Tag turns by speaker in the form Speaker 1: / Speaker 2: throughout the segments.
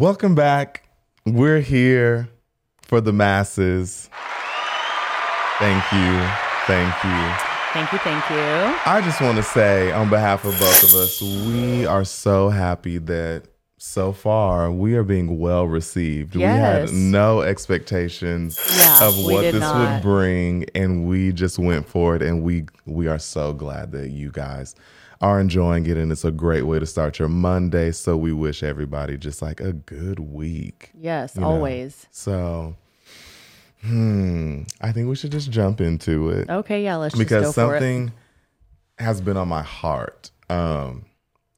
Speaker 1: welcome back. We're here for the masses. Thank you. Thank you.
Speaker 2: Thank you, thank you.
Speaker 1: I just want to say, on behalf of both of us, we are so happy that so far we are being well received. We had no expectations
Speaker 2: Yeah,
Speaker 1: of what this
Speaker 2: not.
Speaker 1: would bring, and we just went for it. And we we are so glad that you guys are enjoying it, and it's a great way to start your Monday. So we wish everybody just like a good week.
Speaker 2: Yes,
Speaker 1: you know.
Speaker 2: always.
Speaker 1: So, hmm, I think we should just jump into it
Speaker 2: Okay, yeah, let's
Speaker 1: because
Speaker 2: just go for it.
Speaker 1: something has been on my heart. Um,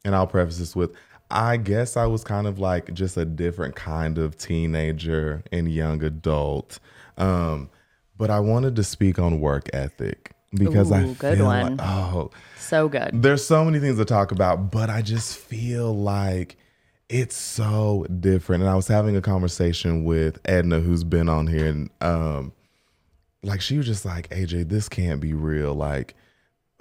Speaker 1: and I'll preface this with I guess I was kind of like just a different kind of teenager and young adult. Um, but I wanted to speak on work ethic because I
Speaker 2: Ooh, good
Speaker 1: feel
Speaker 2: one.
Speaker 1: like oh,
Speaker 2: So good.
Speaker 1: there's so many things to talk about, but I just feel like it's so different. And I was having a conversation with Edna, who's been on here, and um, like she was just like, AJ, this can't be real. Like,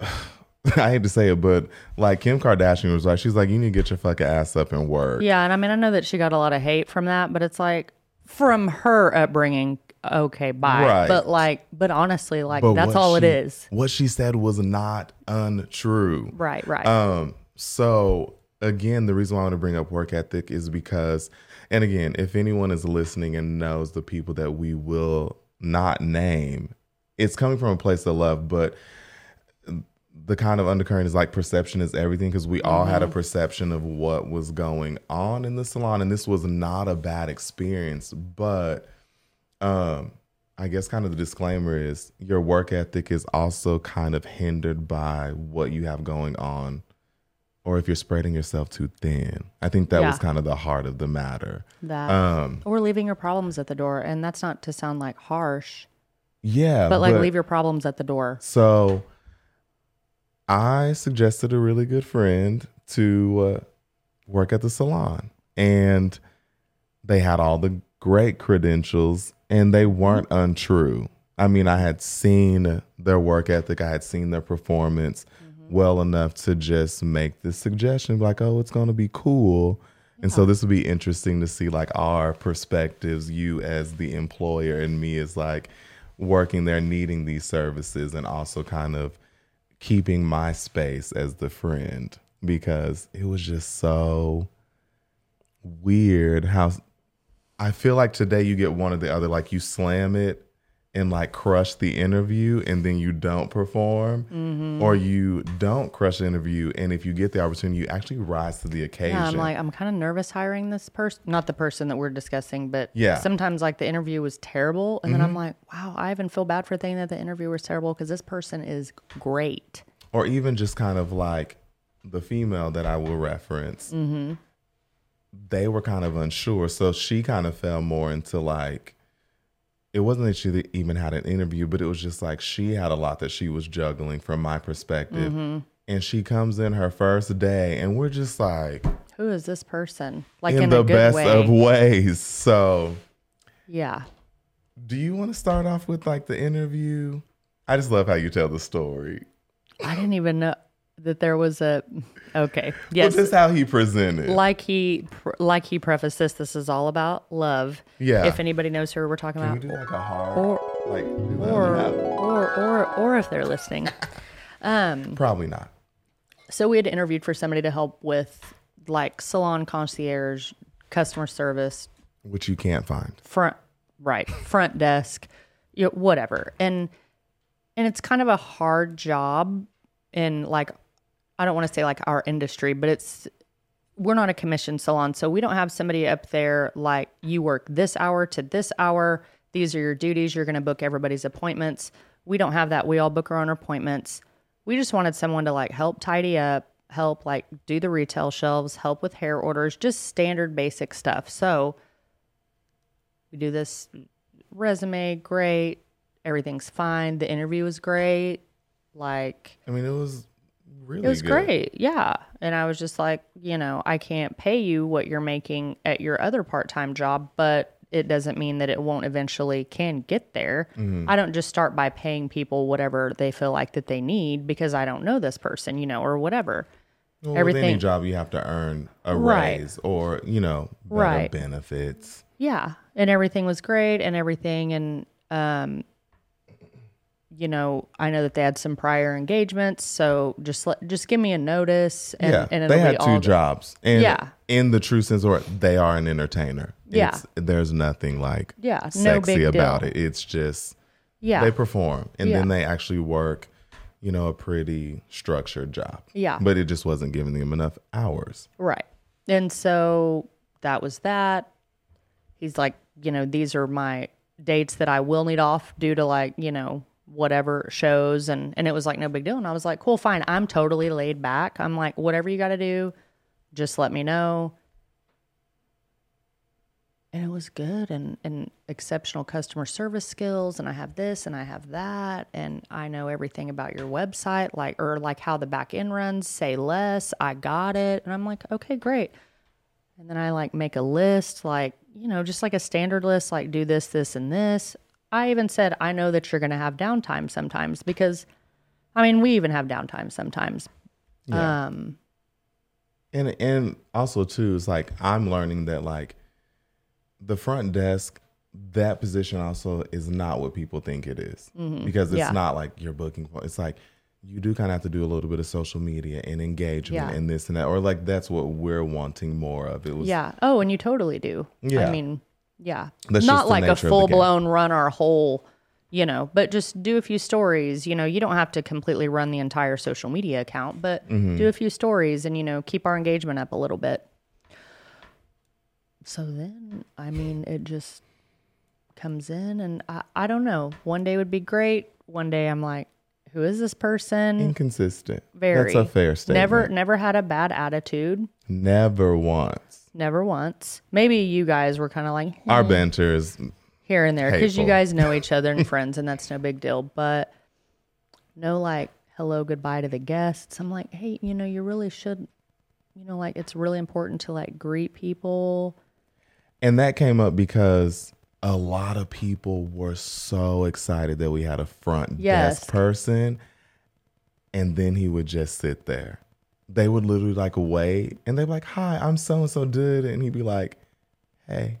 Speaker 1: I hate to say it, but like Kim Kardashian was like, she's like, you need to get your fucking ass up and work.
Speaker 2: Yeah, and I mean, I know that she got a lot of hate from that, but it's like from her upbringing, okay, bye.
Speaker 1: Right.
Speaker 2: But like, but honestly, like
Speaker 1: But
Speaker 2: that's all
Speaker 1: she-
Speaker 2: it is.
Speaker 1: What she said was not untrue.
Speaker 2: Right, right.
Speaker 1: Um, so again, the reason why I want to bring up work ethic is because, and again, if anyone is listening and knows the people that we will not name, it's coming from a place of love, but the kind of undercurrent is like perception is everything because we all had a perception of what was going on in the salon and this was not a bad experience but um i guess kind of the disclaimer is your work ethic is also kind of hindered by what you have going on or if you're spreading yourself too thin. I think that was kind of the heart of the matter.
Speaker 2: That
Speaker 1: um
Speaker 2: or leaving your problems at the door, and that's not to sound like harsh,
Speaker 1: yeah
Speaker 2: but like leave your problems at the door.
Speaker 1: So I suggested a really good friend to uh, work at the salon, and they had all the great credentials, and they weren't mm-hmm. untrue. I mean, I had seen their work ethic, I had seen their performance mm-hmm. well enough to just make this suggestion like, oh, it's going to be cool. And so this would be interesting to see like our perspectives, you as the employer and me as like working there, needing these services, and also kind of keeping my space as the friend. Because it was just so weird how I feel like today you get one or the other, like you slam it and like crush the interview and then you don't perform, or you don't crush the interview and if you get the opportunity, you actually rise to the occasion.
Speaker 2: Yeah, I'm like, I'm kind of nervous hiring this person. Not the person that we're discussing, but
Speaker 1: Yeah. Mm-hmm.
Speaker 2: sometimes like the interview was terrible. And then I'm like, wow, I even feel bad for thinking that the interview was terrible because this person is great.
Speaker 1: or even just kind of like the female that I will reference, they were kind of unsure. So she kind of fell more into like, it wasn't that she even had an interview, but it was just like she had a lot that she was juggling from my perspective. Mm-hmm. And she comes in her first day, and we're just like,
Speaker 2: Who is this person? Like in,
Speaker 1: in the
Speaker 2: a good
Speaker 1: best
Speaker 2: way.
Speaker 1: of ways. So,
Speaker 2: yeah.
Speaker 1: do you want to start off with like the interview? I just love how you tell the story.
Speaker 2: I didn't even know that there was a. Okay. Yes well,
Speaker 1: just how he presented.
Speaker 2: like he like he prefaced this, this is all about love.
Speaker 1: Yeah.
Speaker 2: If anybody knows who we're talking
Speaker 1: Can we
Speaker 2: about,
Speaker 1: do like a hard,
Speaker 2: or
Speaker 1: like,
Speaker 2: or or or or if they're listening. Um.
Speaker 1: Probably not.
Speaker 2: So we had interviewed for somebody to help with like salon concierge, customer service,
Speaker 1: Which you can't find.
Speaker 2: front right, front desk, you know, whatever. And and it's kind of a hard job in like I don't want to say like our industry, but it's we're not a commission salon, so we don't have somebody up there like you work this hour to this hour. These are your duties. You're going to book everybody's appointments. We don't have that. We all book our own appointments. We just wanted someone to like help tidy up, help like do the retail shelves, help with hair orders, just standard basic stuff. So we do this resume, great. Everything's fine. The interview was great. Like
Speaker 1: I mean, it was really
Speaker 2: it was
Speaker 1: good.
Speaker 2: great. Yeah. And I was just like, you know, I can't pay you what you're making at your other part time job, but it doesn't mean that it won't eventually can get there.
Speaker 1: Mm-hmm.
Speaker 2: I don't just start by paying people whatever they feel like that they need because I don't know this person, you know, or whatever.
Speaker 1: Well, with any
Speaker 2: everything.
Speaker 1: job, you have to earn a
Speaker 2: Right.
Speaker 1: raise or you know better
Speaker 2: Right.
Speaker 1: benefits.
Speaker 2: Yeah, and everything was great and everything and um you know, I know that they had some prior engagements, so just let just give me a notice and
Speaker 1: yeah,
Speaker 2: and
Speaker 1: they had two
Speaker 2: the-
Speaker 1: jobs, and
Speaker 2: Yeah.
Speaker 1: in the true sense, or they are an entertainer.
Speaker 2: Yeah.
Speaker 1: It's, there's nothing like
Speaker 2: Yeah,
Speaker 1: sexy
Speaker 2: big
Speaker 1: about
Speaker 2: deal.
Speaker 1: it. It's just
Speaker 2: Yeah.
Speaker 1: they perform, and then they actually work. You know, a pretty structured job.
Speaker 2: Yeah.
Speaker 1: but it just wasn't giving them enough hours.
Speaker 2: Right. And so that was that. He's like, you know, these are my dates that I will need off due to like, you know, whatever shows and and it was like no big deal and I was like, "Cool, fine. I'm totally laid back. I'm like, whatever you got to do, just let me know." And it was good and and exceptional customer service skills and I have this and I have that and I know everything about your website like or like how the back end runs, say less, I got it. And I'm like, "Okay, great." And then I like make a list, like, you know, just like a standard list, like do this, this, and this. I even said, I know that you're going to have downtime sometimes because, I mean, we even have downtime sometimes.
Speaker 1: Yeah.
Speaker 2: Um,
Speaker 1: and and also too it's like i'm learning that like the front desk that position also is not what people think it is. because it's
Speaker 2: Mm-hmm. Yeah.
Speaker 1: not like you're booking it's like you do kind of have to do a little bit of social media and engagement
Speaker 2: Yeah.
Speaker 1: and this and that or like that's what we're wanting more of it was
Speaker 2: yeah. Oh, and you totally do.
Speaker 1: Yeah.
Speaker 2: I mean, yeah.
Speaker 1: That's
Speaker 2: Not like a
Speaker 1: nature of the
Speaker 2: full blown run our whole, you know, but just do a few stories. You know, you don't have to completely run the entire social media account, but
Speaker 1: Mm-hmm.
Speaker 2: do a few stories and, you know, keep our engagement up a little bit. So then, I mean, it just comes in and I, I don't know. One day would be great. One day I'm like, who is this person?
Speaker 1: inconsistent
Speaker 2: Very.
Speaker 1: that's a fair statement
Speaker 2: Never, never had a bad attitude.
Speaker 1: never once
Speaker 2: Never once. Maybe you guys were kind of like
Speaker 1: our
Speaker 2: "Eh,"
Speaker 1: banter is
Speaker 2: here and there because you guys know each other and friends, and that's no big deal. But no, like hello, goodbye to the guests. I'm like, hey, you know, you really should, you know, like it's really important to like greet people.
Speaker 1: And that came up because a lot of people were so excited that we had a front
Speaker 2: Yes.
Speaker 1: desk person. And then he would just sit there. They would literally like wait and they'd be like, Hi, I'm so and so did. And he'd be like, Hey.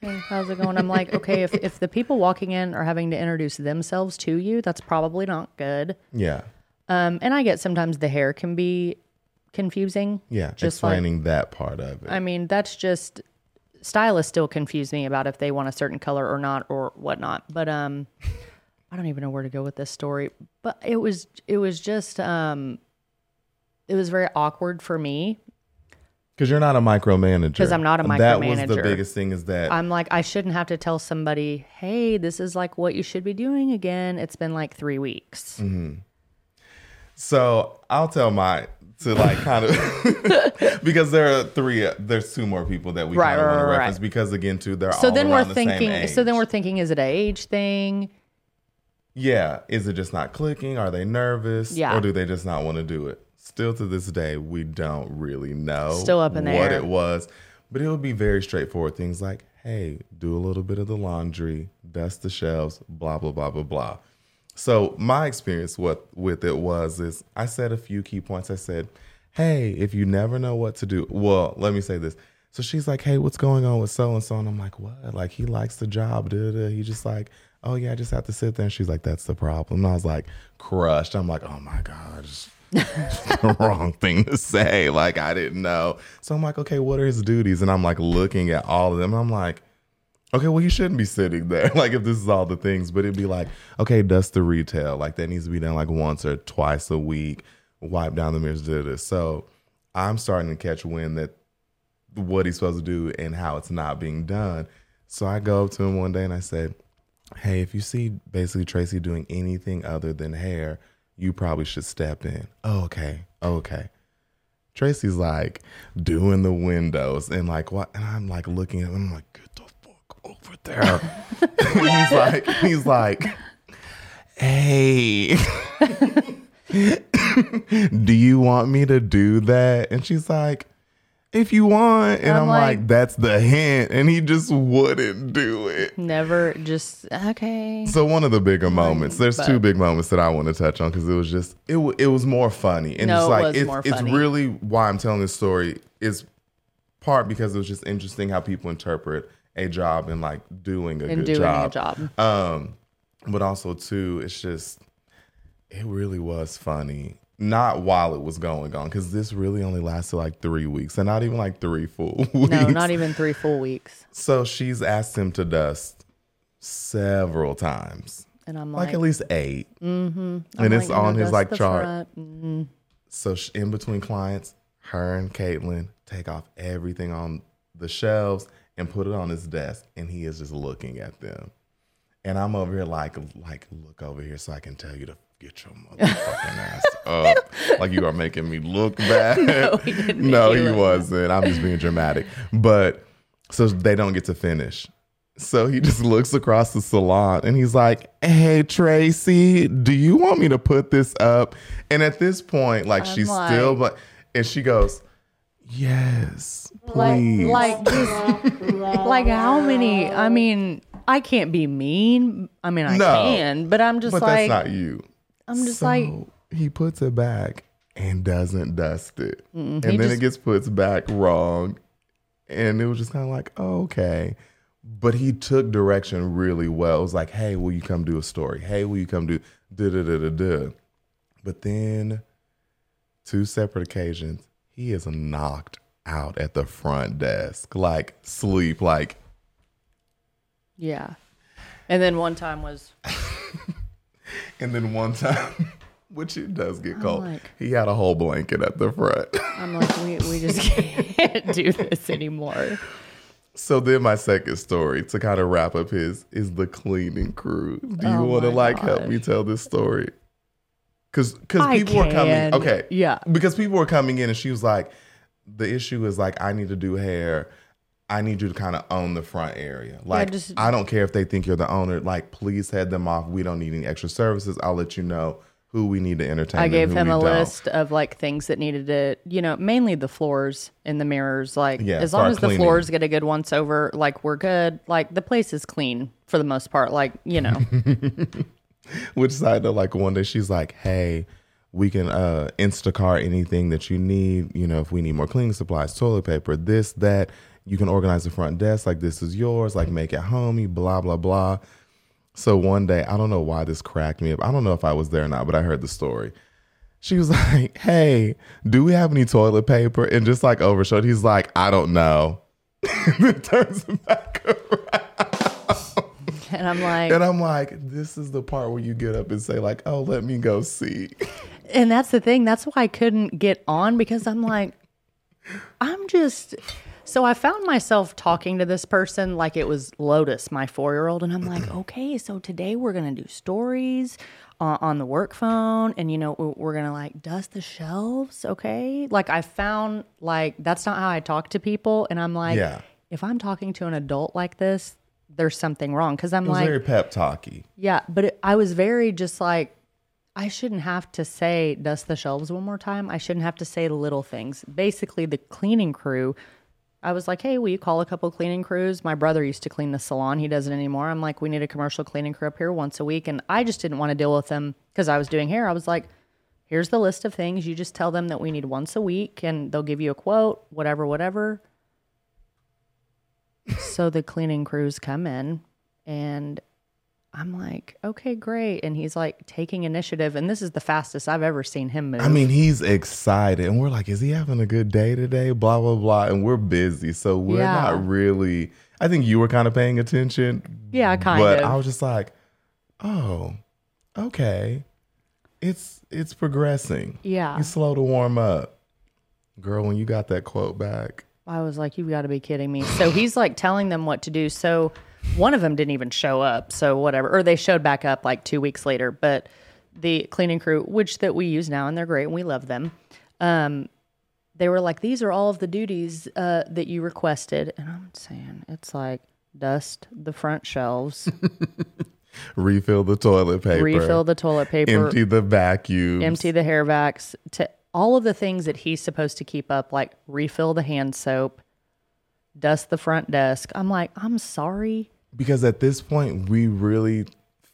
Speaker 2: Hey, how's it going? I'm like, okay, if if the people walking in are having to introduce themselves to you, that's probably not good.
Speaker 1: Yeah.
Speaker 2: Um, and I get sometimes the hair can be confusing.
Speaker 1: Yeah.
Speaker 2: Just like-
Speaker 1: explaining that part of it.
Speaker 2: I mean, that's just stylists still confuse me about if they want a certain color or not or whatnot. But um, I don't even know where to go with this story. But it was it was just um, it was very awkward for me.
Speaker 1: Because you're not a micromanager.
Speaker 2: Because I'm not a micromanager.
Speaker 1: That was the biggest thing is that
Speaker 2: I'm like, I shouldn't have to tell somebody, hey, this is like what you should be doing again. It's been like three weeks.
Speaker 1: Mm-hmm. So I'll tell my to like kind of because there are three. There's two more people that we
Speaker 2: Right,
Speaker 1: kind of want to
Speaker 2: right, right,
Speaker 1: reference
Speaker 2: right.
Speaker 1: because again, too, they're
Speaker 2: So
Speaker 1: all
Speaker 2: then we're
Speaker 1: the
Speaker 2: thinking. So then we're thinking, is it a age thing?
Speaker 1: yeah. Is it just not clicking? Are they nervous?
Speaker 2: Yeah.
Speaker 1: Or do they just not want to do it? Still to this day, we don't really know.
Speaker 2: Still up in the
Speaker 1: what
Speaker 2: air.
Speaker 1: it was, but it would be very straightforward things like, "Hey, do a little bit of the laundry, dust the shelves, blah blah blah blah blah." So my experience what with it was is I said a few key points. I said, "Hey, if you never know what to do, well, let me say this." So she's like, "Hey, what's going on with so and so?" And I'm like, "What? Like he likes the job? Da. He just like, oh yeah, I just have to sit there." And she's like, "That's the problem." And I was like, crushed. I'm like, "Oh my gosh." the wrong thing to say. Like I didn't know. So I'm like, okay, what are his duties? And I'm like looking at all of them. I'm like, okay, well, you shouldn't be sitting there. like if this is all the things, but it'd be like, okay, dust the retail. Like that needs to be done like once or twice a week. Wipe down the mirrors. Do this. So I'm starting to catch wind that what he's supposed to do and how it's not being done. So I go up to him one day and I said, Hey, if you see basically Tracy doing anything other than hair, you probably should step in. Oh, okay. Okay. Tracy's like doing the windows and like what and I'm like looking at him, I'm like, get the over there. he's like, he's like, hey. do you want me to do that? And she's like, if you want. And I'm,
Speaker 2: I'm
Speaker 1: like,
Speaker 2: like-
Speaker 1: that's the hint. And he just wouldn't do it.
Speaker 2: Never just okay.
Speaker 1: So one of the bigger moments, there's
Speaker 2: but-
Speaker 1: two big moments that I want to touch on because it was just it w- it was more funny and
Speaker 2: No,
Speaker 1: it's
Speaker 2: it
Speaker 1: like
Speaker 2: was
Speaker 1: it's,
Speaker 2: more
Speaker 1: it's really why I'm telling this story is part because it was just interesting how people interpret a job and like doing a
Speaker 2: And
Speaker 1: good
Speaker 2: doing
Speaker 1: job.
Speaker 2: a job.
Speaker 1: Um, but also too, it's just it really was funny. Not while it was going on because this really only lasted like three weeks and not even like three full weeks.
Speaker 2: No, not even three full weeks.
Speaker 1: So she's asked him to dust several times
Speaker 2: And I'm
Speaker 1: like
Speaker 2: like,
Speaker 1: at least 8 mm-hmm. And it's
Speaker 2: like,
Speaker 1: on his like chart.
Speaker 2: Mhm.
Speaker 1: So sh- in between clients, her and Caitlin take off everything on the shelves and put it on his desk, and he is just looking at them. And I'm over here like, like, look over here so I can tell you to get your motherfucking ass up. Like you are making me look bad.
Speaker 2: No, he didn't
Speaker 1: No, he wasn't. I'm just being dramatic. But so they don't get to finish. So he just looks across the salon and he's like, Hey, Tracy, do you want me to put this up? And at this point, like
Speaker 2: I'm
Speaker 1: she's
Speaker 2: like-
Speaker 1: still, but, and she goes, Yes, please.
Speaker 2: Like, like, just, like how many? I mean, I can't be mean. I mean, I
Speaker 1: No.
Speaker 2: can, but I'm just
Speaker 1: but
Speaker 2: like,
Speaker 1: that's not you.
Speaker 2: I'm just
Speaker 1: So
Speaker 2: like,
Speaker 1: he puts it back and doesn't dust it. Mm-hmm. and
Speaker 2: he
Speaker 1: then
Speaker 2: just-
Speaker 1: it gets put back wrong. And it was just kind of like, oh, okay. But he took direction really well. It was like, hey, will you come do a story? Hey, will you come do da da da da da? But then, two separate occasions, he is knocked out at the front desk, like sleep, like
Speaker 2: yeah. And then one time was,
Speaker 1: And then one time, which it does get cold,
Speaker 2: like-
Speaker 1: he had a whole blanket at the front.
Speaker 2: I'm like, we, we just can't do this anymore.
Speaker 1: so then my second story to kind of wrap up his is the cleaning crew. Do you
Speaker 2: Oh
Speaker 1: want to like help me tell this story? Cause cause
Speaker 2: I
Speaker 1: people were coming. Okay.
Speaker 2: Yeah.
Speaker 1: Because people were coming in and she was like, the issue is like I need to do hair. I need you to kind of own the front area. Like
Speaker 2: just-
Speaker 1: I don't care if they think you're the owner. Like please head them off. We don't need any extra services. I'll let you know who we need to entertain.
Speaker 2: I gave him a
Speaker 1: don't.
Speaker 2: list of like things that needed to, you know, mainly the floors and the mirrors. Like,
Speaker 1: Yeah,
Speaker 2: as long as
Speaker 1: cleaning.
Speaker 2: the floors get a good once over, like, we're good. Like, the place is clean for the most part. Like, you know,
Speaker 1: Which side though, like one day she's like, Hey, we can uh Instacart anything that you need, you know, if we need more cleaning supplies, toilet paper, this, that, you can organize the front desk, like this is yours, like make it homey, blah, blah, blah. So one day, I don't know why this cracked me up. I don't know if I was there or not, but I heard the story. She was like, Hey, do we have any toilet paper? And just like overshowed, he's like, I don't know. and then turns back around.
Speaker 2: And I'm like,
Speaker 1: And I'm like, this is the part where you get up and say, like, oh, let me go see.
Speaker 2: and that's the thing. That's why I couldn't get on because I'm like, I'm just. So I found myself talking to this person like it was Lotus, my four year old. And I'm like, okay, so today we're going to do stories uh, on the work phone. And, you know, we- we're going to like dust the shelves. Okay. Like I found like that's not how I talk to people. And I'm like,
Speaker 1: Yeah.
Speaker 2: if I'm talking to an adult like this, there's something wrong. Cause I'm
Speaker 1: It was
Speaker 2: like,
Speaker 1: very pep talky.
Speaker 2: yeah, but it, I was very just like, I shouldn't have to say dust the shelves one more time. I shouldn't have to say the little things. Basically, the cleaning crew, I was like, hey, will you call a couple cleaning crews? My brother used to clean the salon. He doesn't anymore. I'm like, we need a commercial cleaning crew up here once a week. And I just didn't want to deal with them because I was doing hair. I was like, here's the list of things. You just tell them that we need once a week and they'll give you a quote, whatever, whatever. So the cleaning crews come in and I'm like, okay, great. And he's like taking initiative. And this is the fastest I've ever seen him move.
Speaker 1: I mean, he's excited. And we're like, is he having a good day today? Blah, blah, blah. And we're busy. So we're
Speaker 2: Yeah.
Speaker 1: not really. I think you were kind of paying attention.
Speaker 2: yeah, kind
Speaker 1: but
Speaker 2: of.
Speaker 1: But I was just like, oh, okay. It's it's progressing.
Speaker 2: yeah.
Speaker 1: He's slow to warm up. Girl, when you got that quote back.
Speaker 2: I was like, you've got to be kidding me. So he's like telling them what to do. So one of them didn't even show up. So whatever. Or they showed back up like two weeks later. But the cleaning crew, which that we use now and they're great and we love them. Um, they were like, these are all of the duties uh, that you requested. And I'm saying, it's like dust the front shelves,
Speaker 1: Refill the toilet paper.
Speaker 2: refill the toilet paper,
Speaker 1: Empty the vacuum.
Speaker 2: empty the hair vacs. To all of the things that he's supposed to keep up, like refill the hand soap, dust the front desk. I'm like, I'm sorry.
Speaker 1: because at this point we really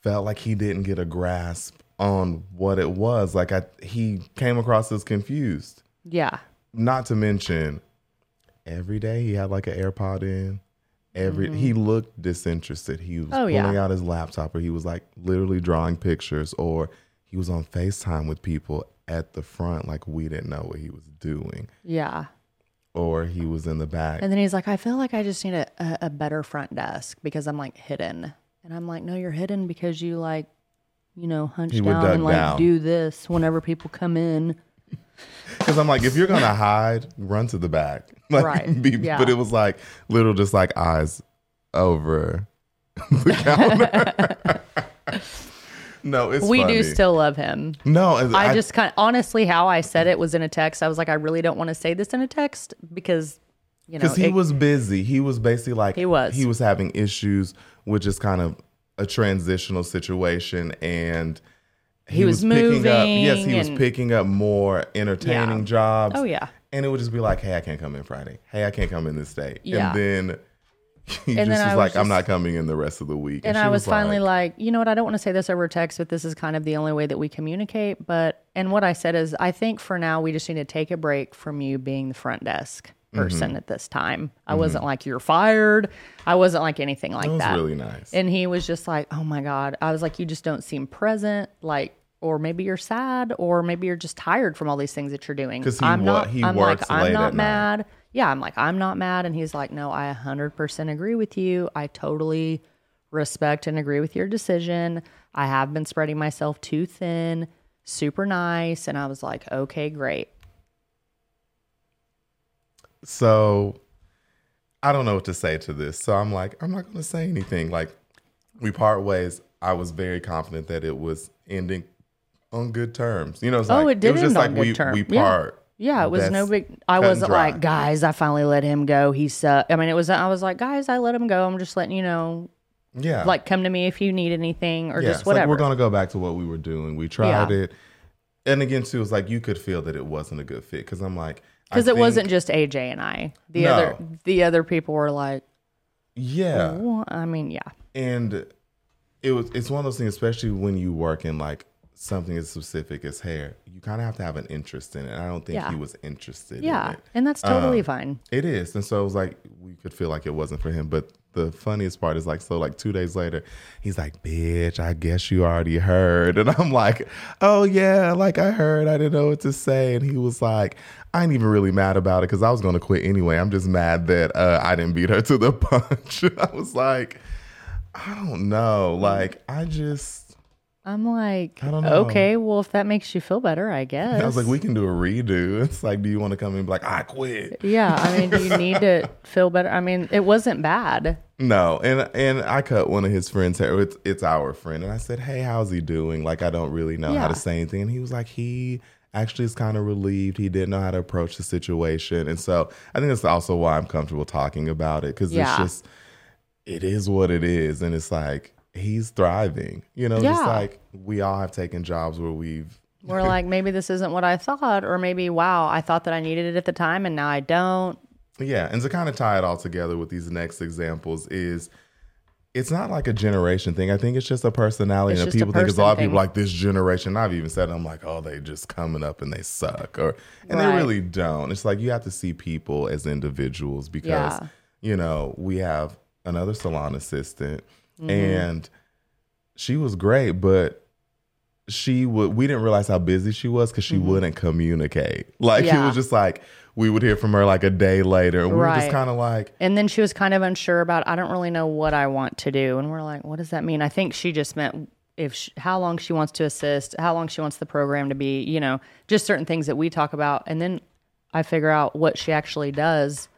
Speaker 1: felt like he didn't get a grasp on what it was like I, he came across as confused
Speaker 2: Yeah.
Speaker 1: not to mention every day he had like an airpod in every he looked disinterested he was
Speaker 2: Mm-hmm. Oh,
Speaker 1: pulling
Speaker 2: yeah.
Speaker 1: out his laptop or he was like literally drawing pictures or he was on facetime with people at the front like we didn't know what he was doing
Speaker 2: Yeah.
Speaker 1: or he was in the back
Speaker 2: And then he's like, I feel like I just need a, a, a better front desk because I'm like hidden. And I'm like, no, you're hidden because you like, you know, hunch
Speaker 1: He would
Speaker 2: down
Speaker 1: duck
Speaker 2: and like
Speaker 1: down.
Speaker 2: do this whenever people come in.
Speaker 1: Because I'm like, if you're gonna hide, run to the back. Like,
Speaker 2: Right.
Speaker 1: be-
Speaker 2: Yeah.
Speaker 1: But it was like little, just like eyes over the counter. No, it's
Speaker 2: we
Speaker 1: funny.
Speaker 2: do still love him.
Speaker 1: No, and
Speaker 2: I, just kind of honestly how I said it was in a text. I was like, I really don't want to say this in a text because, you know,
Speaker 1: because he
Speaker 2: it-
Speaker 1: was busy. He was basically like
Speaker 2: He was.
Speaker 1: he was having issues with just kind of a transitional situation and.
Speaker 2: He was
Speaker 1: picking up. Yes, he
Speaker 2: moving
Speaker 1: was picking up more entertaining
Speaker 2: Yeah.
Speaker 1: jobs.
Speaker 2: Oh, yeah.
Speaker 1: and it would just be like, "Hey, I can't come in Friday. Hey, I can't come in this day."
Speaker 2: Yeah.
Speaker 1: And then he
Speaker 2: And
Speaker 1: just was
Speaker 2: was
Speaker 1: like, "I'm not coming in the rest of the week."
Speaker 2: and
Speaker 1: she
Speaker 2: I was finally like, you know what? I don't want to say this over text, but this is kind of the only way that we communicate. But and what I said is, I think for now we just need to take a break from you being the front desk person
Speaker 1: Mm-hmm.
Speaker 2: at this time. I wasn't like you're fired. I wasn't like anything like
Speaker 1: "It was
Speaker 2: that.
Speaker 1: really nice."
Speaker 2: And he was just like, "Oh my god!" I was like, "You just don't seem present." Like, or maybe you're sad, or maybe you're just tired from all these things that you're doing.
Speaker 1: 'Cause he
Speaker 2: I'm
Speaker 1: wo-
Speaker 2: not.
Speaker 1: he
Speaker 2: I'm
Speaker 1: works
Speaker 2: like, I'm not
Speaker 1: at night.
Speaker 2: Yeah, I'm like, I'm not mad. And he's like, No, I 100% agree with you. I totally respect and agree with your decision. I have been spreading myself too thin. Super nice. And I was like, Okay, great.
Speaker 1: So I don't know what to say to this. So I'm like, I'm not going to say anything. Like we part ways. I was very confident that it was ending on good terms. You know, it's
Speaker 2: Oh,
Speaker 1: like,
Speaker 2: it did
Speaker 1: was just like we we part.
Speaker 2: Yeah, it was no big. I wasn't
Speaker 1: dry.
Speaker 2: like, guys, I finally let him go. He sucked. I mean, it was. I was like, guys, I let him go. I'm just letting you know.
Speaker 1: Yeah.
Speaker 2: Like, come to me if you need anything or
Speaker 1: yeah,
Speaker 2: just
Speaker 1: it's like
Speaker 2: whatever.
Speaker 1: we're gonna go back to what we were doing. We tried
Speaker 2: Yeah.
Speaker 1: it, and again too, was like you could feel that it wasn't a good fit because I'm like,
Speaker 2: because it
Speaker 1: think-
Speaker 2: wasn't just AJ and I. The
Speaker 1: No.
Speaker 2: other the other people were like,
Speaker 1: Yeah,
Speaker 2: well, I mean, yeah,
Speaker 1: and it was. It's one of those things, especially when you work in like something as specific as hair. You kind of have to have an interest in it. I don't think
Speaker 2: Yeah.
Speaker 1: he was interested. in
Speaker 2: yeah,
Speaker 1: it.
Speaker 2: and that's totally
Speaker 1: Um,
Speaker 2: fine.
Speaker 1: It is. And so it was like we could feel like it wasn't for him. But the funniest part is like so like two days later, he's like, Bitch, I guess you already heard. And I'm like, Oh yeah, like I heard, I didn't know what to say. And he was like, I ain't even really mad about it because I was gonna quit anyway. I'm just mad that uh, I didn't beat her to the punch. I was like, I don't know. Like I just
Speaker 2: I'm like,
Speaker 1: I don't know.
Speaker 2: okay, well, if that makes you feel better, I guess.
Speaker 1: I was like, we can do a redo. It's like, do you want to come in and be like, I quit?
Speaker 2: yeah, I mean, do you need to feel better? I mean, it wasn't bad.
Speaker 1: No, and and I cut one of his friends' hair. It's it's our friend, and I said, "Hey, how's he doing?" Like I don't really know how to say anything, and he was like, he actually is kind of relieved. He didn't know how to approach the situation, and so I think that's also why I'm comfortable talking about it because
Speaker 2: Yeah.
Speaker 1: it's just it is what it is, and it's like he's thriving. You know, just like we all have taken jobs where we've
Speaker 2: We're like, maybe this isn't what I thought, or maybe, wow, I thought that I needed it at the time, and now I don't.
Speaker 1: Yeah, and to kind of tie it all together with these next examples is it's not like a generation thing. I think it's just a personality.
Speaker 2: It's
Speaker 1: and
Speaker 2: just a
Speaker 1: people think it's a lot of people like this generation. I've even said I'm like, oh, they just coming up and they suck, or and
Speaker 2: Right.
Speaker 1: they really don't. It's like you have to see people as individuals because
Speaker 2: Yeah.
Speaker 1: you know we have another salon assistant,
Speaker 2: Mm-hmm.
Speaker 1: and she was great, but she would we didn't realize how busy she was because she wouldn't communicate. Like it
Speaker 2: Mm-hmm.
Speaker 1: Was just like we would hear from her like a day later, and we were just kind of like,
Speaker 2: And then she was kind of unsure about, I don't really know what I want to do. And we're like, what does that mean? I think she just meant if she, how long she wants to assist, how long she wants the program to be, you know, just certain things that we talk about. And then I figure out what she actually does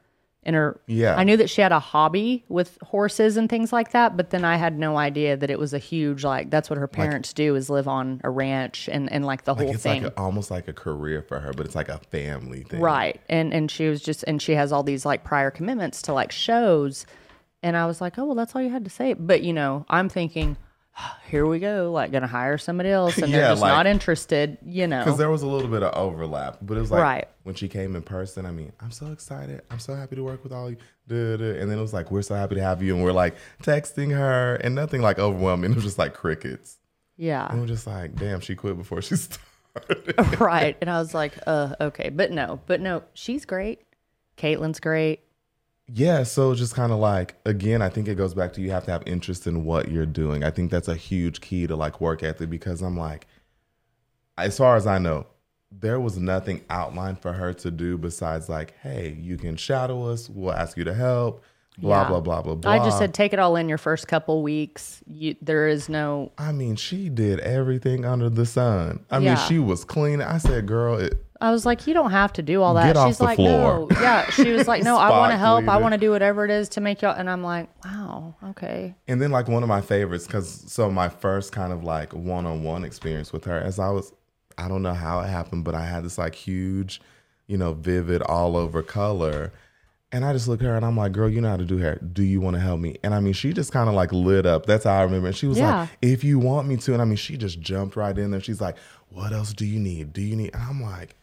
Speaker 2: in her.
Speaker 1: Yeah.
Speaker 2: I knew that she had a hobby with horses and things like that, but then I had no idea that it was a huge, like, that's what her parents do is live on a ranch and, and like the
Speaker 1: like
Speaker 2: whole
Speaker 1: it's
Speaker 2: thing.
Speaker 1: like a, almost like a career for her, but it's like a family thing,
Speaker 2: Right. And and she was just and she has all these like prior commitments to like shows. And I was like, "Oh, well, that's all you had to say." But, you know, I'm thinking, here we go, like gonna hire somebody else, and
Speaker 1: Yeah,
Speaker 2: they're just
Speaker 1: like-
Speaker 2: not interested. You know,
Speaker 1: because there was a little bit of overlap, but it was like
Speaker 2: Right.
Speaker 1: when she came in person. I mean, I'm so excited. I'm so happy to work with all you. Duh, duh. And then it was like, we're so happy to have you, and we're like texting her, and nothing like overwhelming. It was just like crickets.
Speaker 2: yeah.
Speaker 1: And we're just like, damn, she quit before she started.
Speaker 2: right. And I was like, uh, okay. But no, but no, she's great. Caitlin's great.
Speaker 1: Yeah, so just kind of like again, I think it goes back to you have to have interest in what you're doing. I think that's a huge key to like work ethic because I'm like, as far as I know, there was nothing outlined for her to do besides like, hey, you can shadow us, we'll ask you to help, blah
Speaker 2: Yeah.
Speaker 1: blah blah blah blah.
Speaker 2: I just said take it all in your first couple weeks. You, there is no,
Speaker 1: I mean, she did everything under the sun. I mean, she was clean. I said, girl, it,
Speaker 2: I was like, you don't have to do all that.
Speaker 1: Get off
Speaker 2: She's
Speaker 1: the
Speaker 2: like,
Speaker 1: floor.
Speaker 2: no. Yeah. She was like, no, I want to help. I want to do whatever it is to make y'all. And I'm like, wow, okay.
Speaker 1: And then like one of my favorites, because so my first kind of like one on one experience with her, as I was, I don't know how it happened, but I had this like huge, you know, vivid all over color. And I just look at her and I'm like, girl, you know how to do hair. Do you want to help me? And I mean, she just kind of like lit up. That's how I remember. And she was
Speaker 2: Yeah.
Speaker 1: like, if you want me to. And I mean, she just jumped right in there. She's like, what else do you need? Do you need? And I'm like,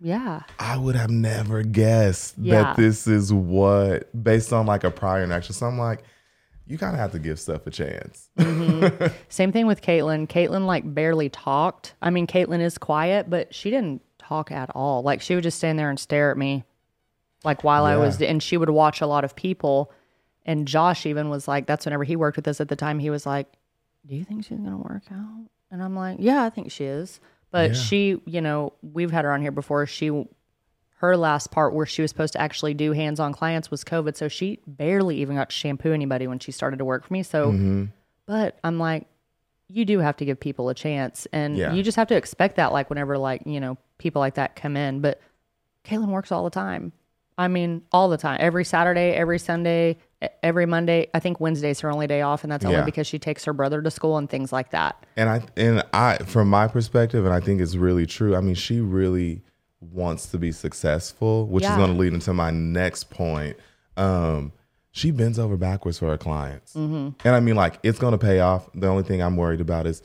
Speaker 2: Yeah.
Speaker 1: I would have never guessed
Speaker 2: Yeah.
Speaker 1: that this is what, based on like a prior interaction. So I'm like, you kind of have to give stuff a chance. Mm-hmm.
Speaker 2: Same thing with Caitlin. Caitlin like barely talked. I mean, Caitlin is quiet, but she didn't talk at all. Like she would just stand there and stare at me, like while I was, and she would watch a lot of people. And Josh even was like, that's whenever he worked with us at the time. He was like, "Do you think she's gonna work out?" And I'm like, "Yeah, I think she is." But
Speaker 1: Yeah.
Speaker 2: she, you know, we've had her on here before. She, her last part where she was supposed to actually do hands-on clients was COVID, so she barely even got to shampoo anybody when she started to work for me. So,
Speaker 1: Mm-hmm.
Speaker 2: but I'm like, you do have to give people a chance, and
Speaker 1: Yeah.
Speaker 2: you just have to expect that. Like whenever like you know people like that come in, but Caitlin works all the time. I mean, all the time. Every Saturday, every Sunday, every Monday. I think Wednesday's her only day off, and that's only
Speaker 1: Yeah.
Speaker 2: because she takes her brother to school and things like that.
Speaker 1: And I and I from my perspective, and I think it's really true. I mean, she really wants to be successful, which
Speaker 2: Yeah.
Speaker 1: is going to lead into my next point. Um, she bends over backwards for her clients,
Speaker 2: Mm-hmm.
Speaker 1: and I mean, like it's going to pay off. The only thing I'm worried about is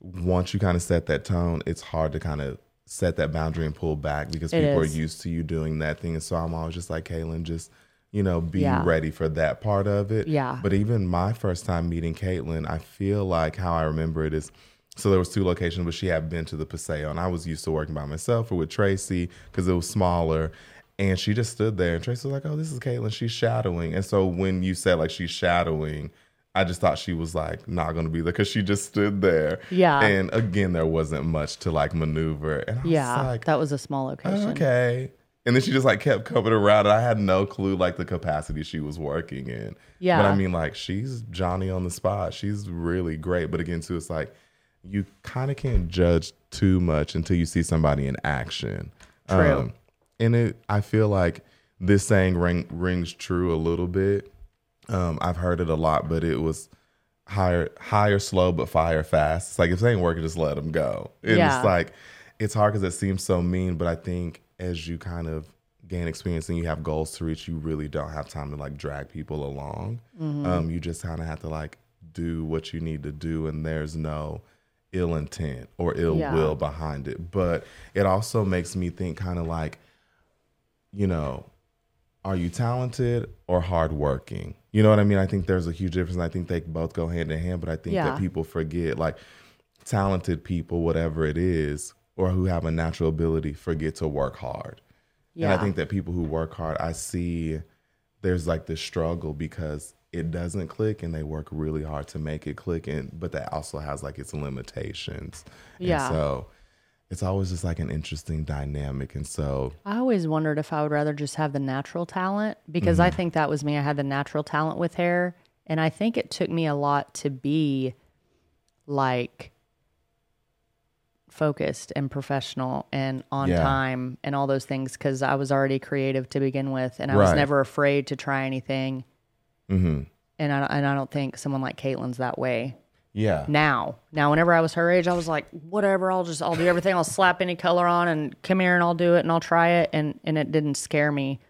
Speaker 1: once you kind of set that tone, it's hard to kind of set that boundary and pull back because
Speaker 2: It
Speaker 1: people
Speaker 2: is.
Speaker 1: are used to you doing that thing. And so I'm always just like, Caitlin, just you know, be
Speaker 2: Yeah.
Speaker 1: ready for that part of it.
Speaker 2: Yeah.
Speaker 1: But even my first time meeting Caitlin, I feel like how I remember it is so there was two locations, but she had been to the Paseo, and I was used to working by myself or with Tracy because it was smaller. And she just stood there, and Tracy was like, "Oh, this is Caitlin. She's shadowing." And so when you said like she's shadowing, I just thought she was like not to be there because she just stood there.
Speaker 2: Yeah.
Speaker 1: And again, there wasn't much to like maneuver, and I
Speaker 2: Yeah,
Speaker 1: was like,
Speaker 2: that was a small location.
Speaker 1: "Oh, okay. And then she just like kept coming around, and I had no clue like the capacity she was working in.
Speaker 2: Yeah.
Speaker 1: But I mean, like she's Johnny on the spot. She's really great. But again, too, it's like you kind of can't judge too much until you see somebody in action.
Speaker 2: True.
Speaker 1: and it, I feel like this saying ring, rings true a little bit. Um, I've heard it a lot, but it was hire, hire slow, but fire fast. It's like if they ain't working, just let them go. And
Speaker 2: Yeah.
Speaker 1: it's like it's hard because it seems so mean, but I think as you kind of gain experience and you have goals to reach, you really don't have time to like drag people along. Um, you just kind of have to like do what you need to do, and there's no ill intent or ill
Speaker 2: Yeah.
Speaker 1: will behind it. But it also makes me think kind of like, you know, are you talented or hardworking? You know what I mean? I think there's a huge difference. And I think they both go hand in hand, but I think
Speaker 2: Yeah.
Speaker 1: that people forget like talented people, whatever it is, or who have a natural ability, forget to work hard. And
Speaker 2: Yeah.
Speaker 1: I think that people who work hard, I see there's like this struggle because it doesn't click and they work really hard to make it click and but that also has like its limitations.
Speaker 2: Yeah.
Speaker 1: And so it's always just like an interesting dynamic. And so
Speaker 2: I always wondered if I would rather just have the natural talent because I mm-hmm. think that was me. I had the natural talent with hair. And I think it took me a lot to be like focused and professional and on
Speaker 1: Yeah.
Speaker 2: time and all those things because I was already creative to begin with. And I was never afraid to try anything.
Speaker 1: mhm.
Speaker 2: And I, and I don't think someone like Caitlin's that way
Speaker 1: yeah.
Speaker 2: now. Now, whenever I was her age, I was like, whatever, I'll just, I'll do everything. I'll slap any color on and come here and I'll do it and I'll try it. And, and it didn't scare me.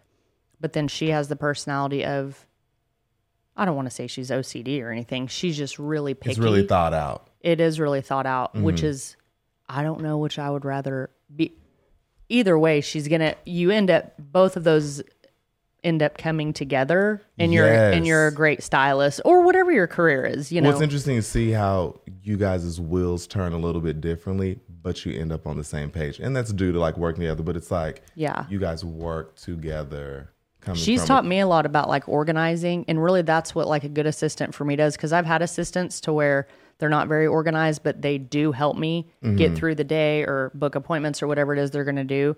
Speaker 2: But then she has the personality of, I don't want to say she's OCD or anything. She's just really picky.
Speaker 1: It's really thought out.
Speaker 2: it is really thought out,
Speaker 1: Mm-hmm.
Speaker 2: which is I don't know which I would rather be. Either way, she's gonna. You end up both of those end up coming together, and you're and you're a great stylist or whatever your career is. You know,
Speaker 1: Well, it's interesting to see how you guys' wheels turn a little bit differently, but you end up on the same page, and that's due to like working together. But it's like,
Speaker 2: Yeah.
Speaker 1: you guys work together.
Speaker 2: She's taught me a lot about like organizing, and really that's what like a good assistant for me does. Because I've had assistants to where they're not very organized, but they do help me
Speaker 1: Mm-hmm.
Speaker 2: get through the day or book appointments or whatever it is they're going to do.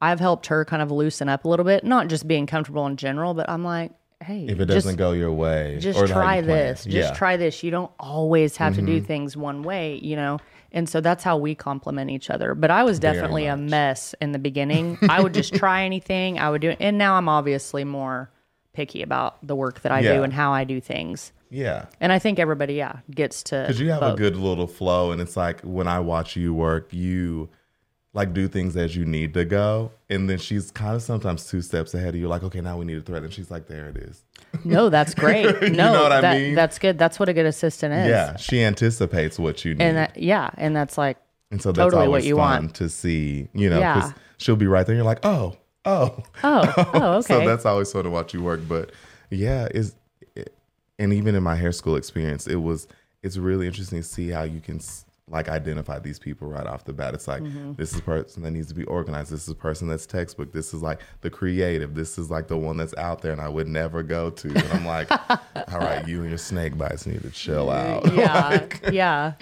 Speaker 2: I've helped her kind of loosen up a little bit, not just being comfortable in general, but I'm like, hey,
Speaker 1: If it
Speaker 2: just,
Speaker 1: doesn't go your way,
Speaker 2: just
Speaker 1: you
Speaker 2: try this, just
Speaker 1: yeah. Mm-hmm.
Speaker 2: try this. You don't always have to do things one way, you know. And so that's how we complement each other. But I was definitely a mess in the beginning. I would just try anything. I would do it, and now I'm obviously more picky about the work that I
Speaker 1: Yeah.
Speaker 2: do and how I do things.
Speaker 1: Yeah.
Speaker 2: And I think everybody, yeah, gets to
Speaker 1: Because you have
Speaker 2: both.
Speaker 1: a good little flow, and it's like when I watch you work, you like do things as you need to go, and then she's kind of sometimes two steps ahead of you. Like, okay, now we need a thread, and she's like, there it is.
Speaker 2: No, that's great. No, you
Speaker 1: know what I mean?
Speaker 2: that's good. That's what a good assistant is.
Speaker 1: Yeah, she anticipates what you need,
Speaker 2: And that, yeah, and that's like
Speaker 1: and so that's
Speaker 2: totally what you
Speaker 1: fun
Speaker 2: want.
Speaker 1: to see. You know, because
Speaker 2: Yeah.
Speaker 1: she'll be right there. And you're like, oh, oh,
Speaker 2: oh, oh, okay.
Speaker 1: so that's always fun to watch you work. But yeah, is and even in my hair school experience, it was it's really interesting to see how you can s- like identify these people right off the bat. It's like
Speaker 2: Mm-hmm.
Speaker 1: this is a person that needs to be organized. This is a person that's textbook. This is like the creative. This is like the one that's out there and I would never go to. And I'm like, all right, you and your snake bites need to chill out.
Speaker 2: yeah,
Speaker 1: Like,
Speaker 2: yeah.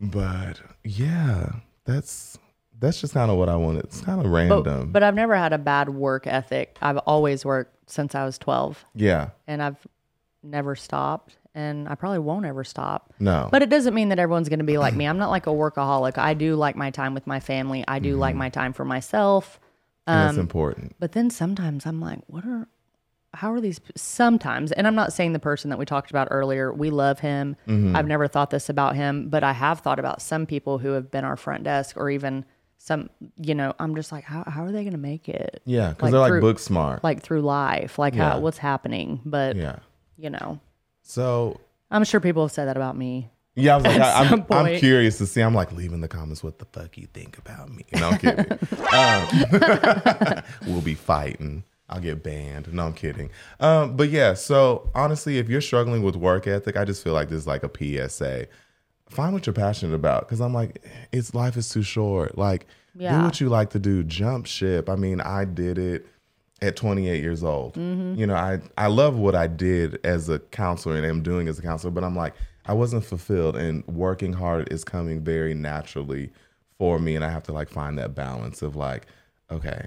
Speaker 1: but yeah, that's that's just kind of what I wanted. It's kind of
Speaker 2: But,
Speaker 1: random.
Speaker 2: but I've never had a bad work ethic. I've always worked since I was 12
Speaker 1: yeah,
Speaker 2: and I've never stopped and I probably won't ever stop.
Speaker 1: no,
Speaker 2: But it doesn't mean that everyone's going to be like me. I'm not like a workaholic. I do like my time with my family. I do
Speaker 1: Mm-hmm.
Speaker 2: like my time for myself.
Speaker 1: and
Speaker 2: um,
Speaker 1: that's important.
Speaker 2: But then sometimes I'm like, what are, how are these? Sometimes, and I'm not saying the person that we talked about earlier, we love him.
Speaker 1: Mm-hmm.
Speaker 2: I've never thought this about him, but I have thought about some people who have been our front desk or even some, you know, I'm just like, how, how are they going to make it?
Speaker 1: Yeah, because
Speaker 2: like
Speaker 1: they're like
Speaker 2: through-
Speaker 1: book smart.
Speaker 2: Like through life, like
Speaker 1: Yeah.
Speaker 2: how, what's happening. But,
Speaker 1: yeah.
Speaker 2: you know,
Speaker 1: So
Speaker 2: I'm sure people have said that about me.
Speaker 1: yeah, I was like, I, I'm, I'm curious to see. I'm like, leave in the comments what the fuck you think about me. No, I'm kidding. um, we'll be fighting. I'll get banned. No, I'm kidding. Um, but yeah, so honestly, if you're struggling with work ethic, I just feel like this is like a PSA. Find what you're passionate about because I'm like, it's life is too short. Like, do what you like to do. Jump ship. I mean, I did it at 28 years old. Mm-hmm. You know, I I love what I did as a counselor and am doing as a counselor, but I'm like, I wasn't fulfilled, and working hard is coming very naturally for me, and I have to like find that balance of like, okay.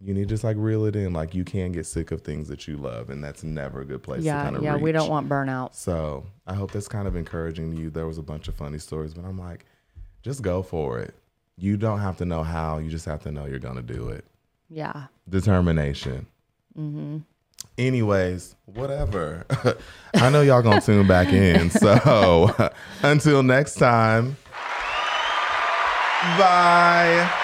Speaker 1: You need to just like reel it in. Like you can get sick of things that you love, and that's never a good place to
Speaker 2: Yeah.
Speaker 1: kind of
Speaker 2: Yeah. We don't want burnout.
Speaker 1: So I hope that's kind of encouraging to you. There was a bunch of funny stories, but I'm like, just go for it. You don't have to know how. You just have to know you're gonna do it.
Speaker 2: Yeah.
Speaker 1: Determination. Mm-hmm. Anyways, whatever. I know y'all gonna tune back in. So until next time, bye.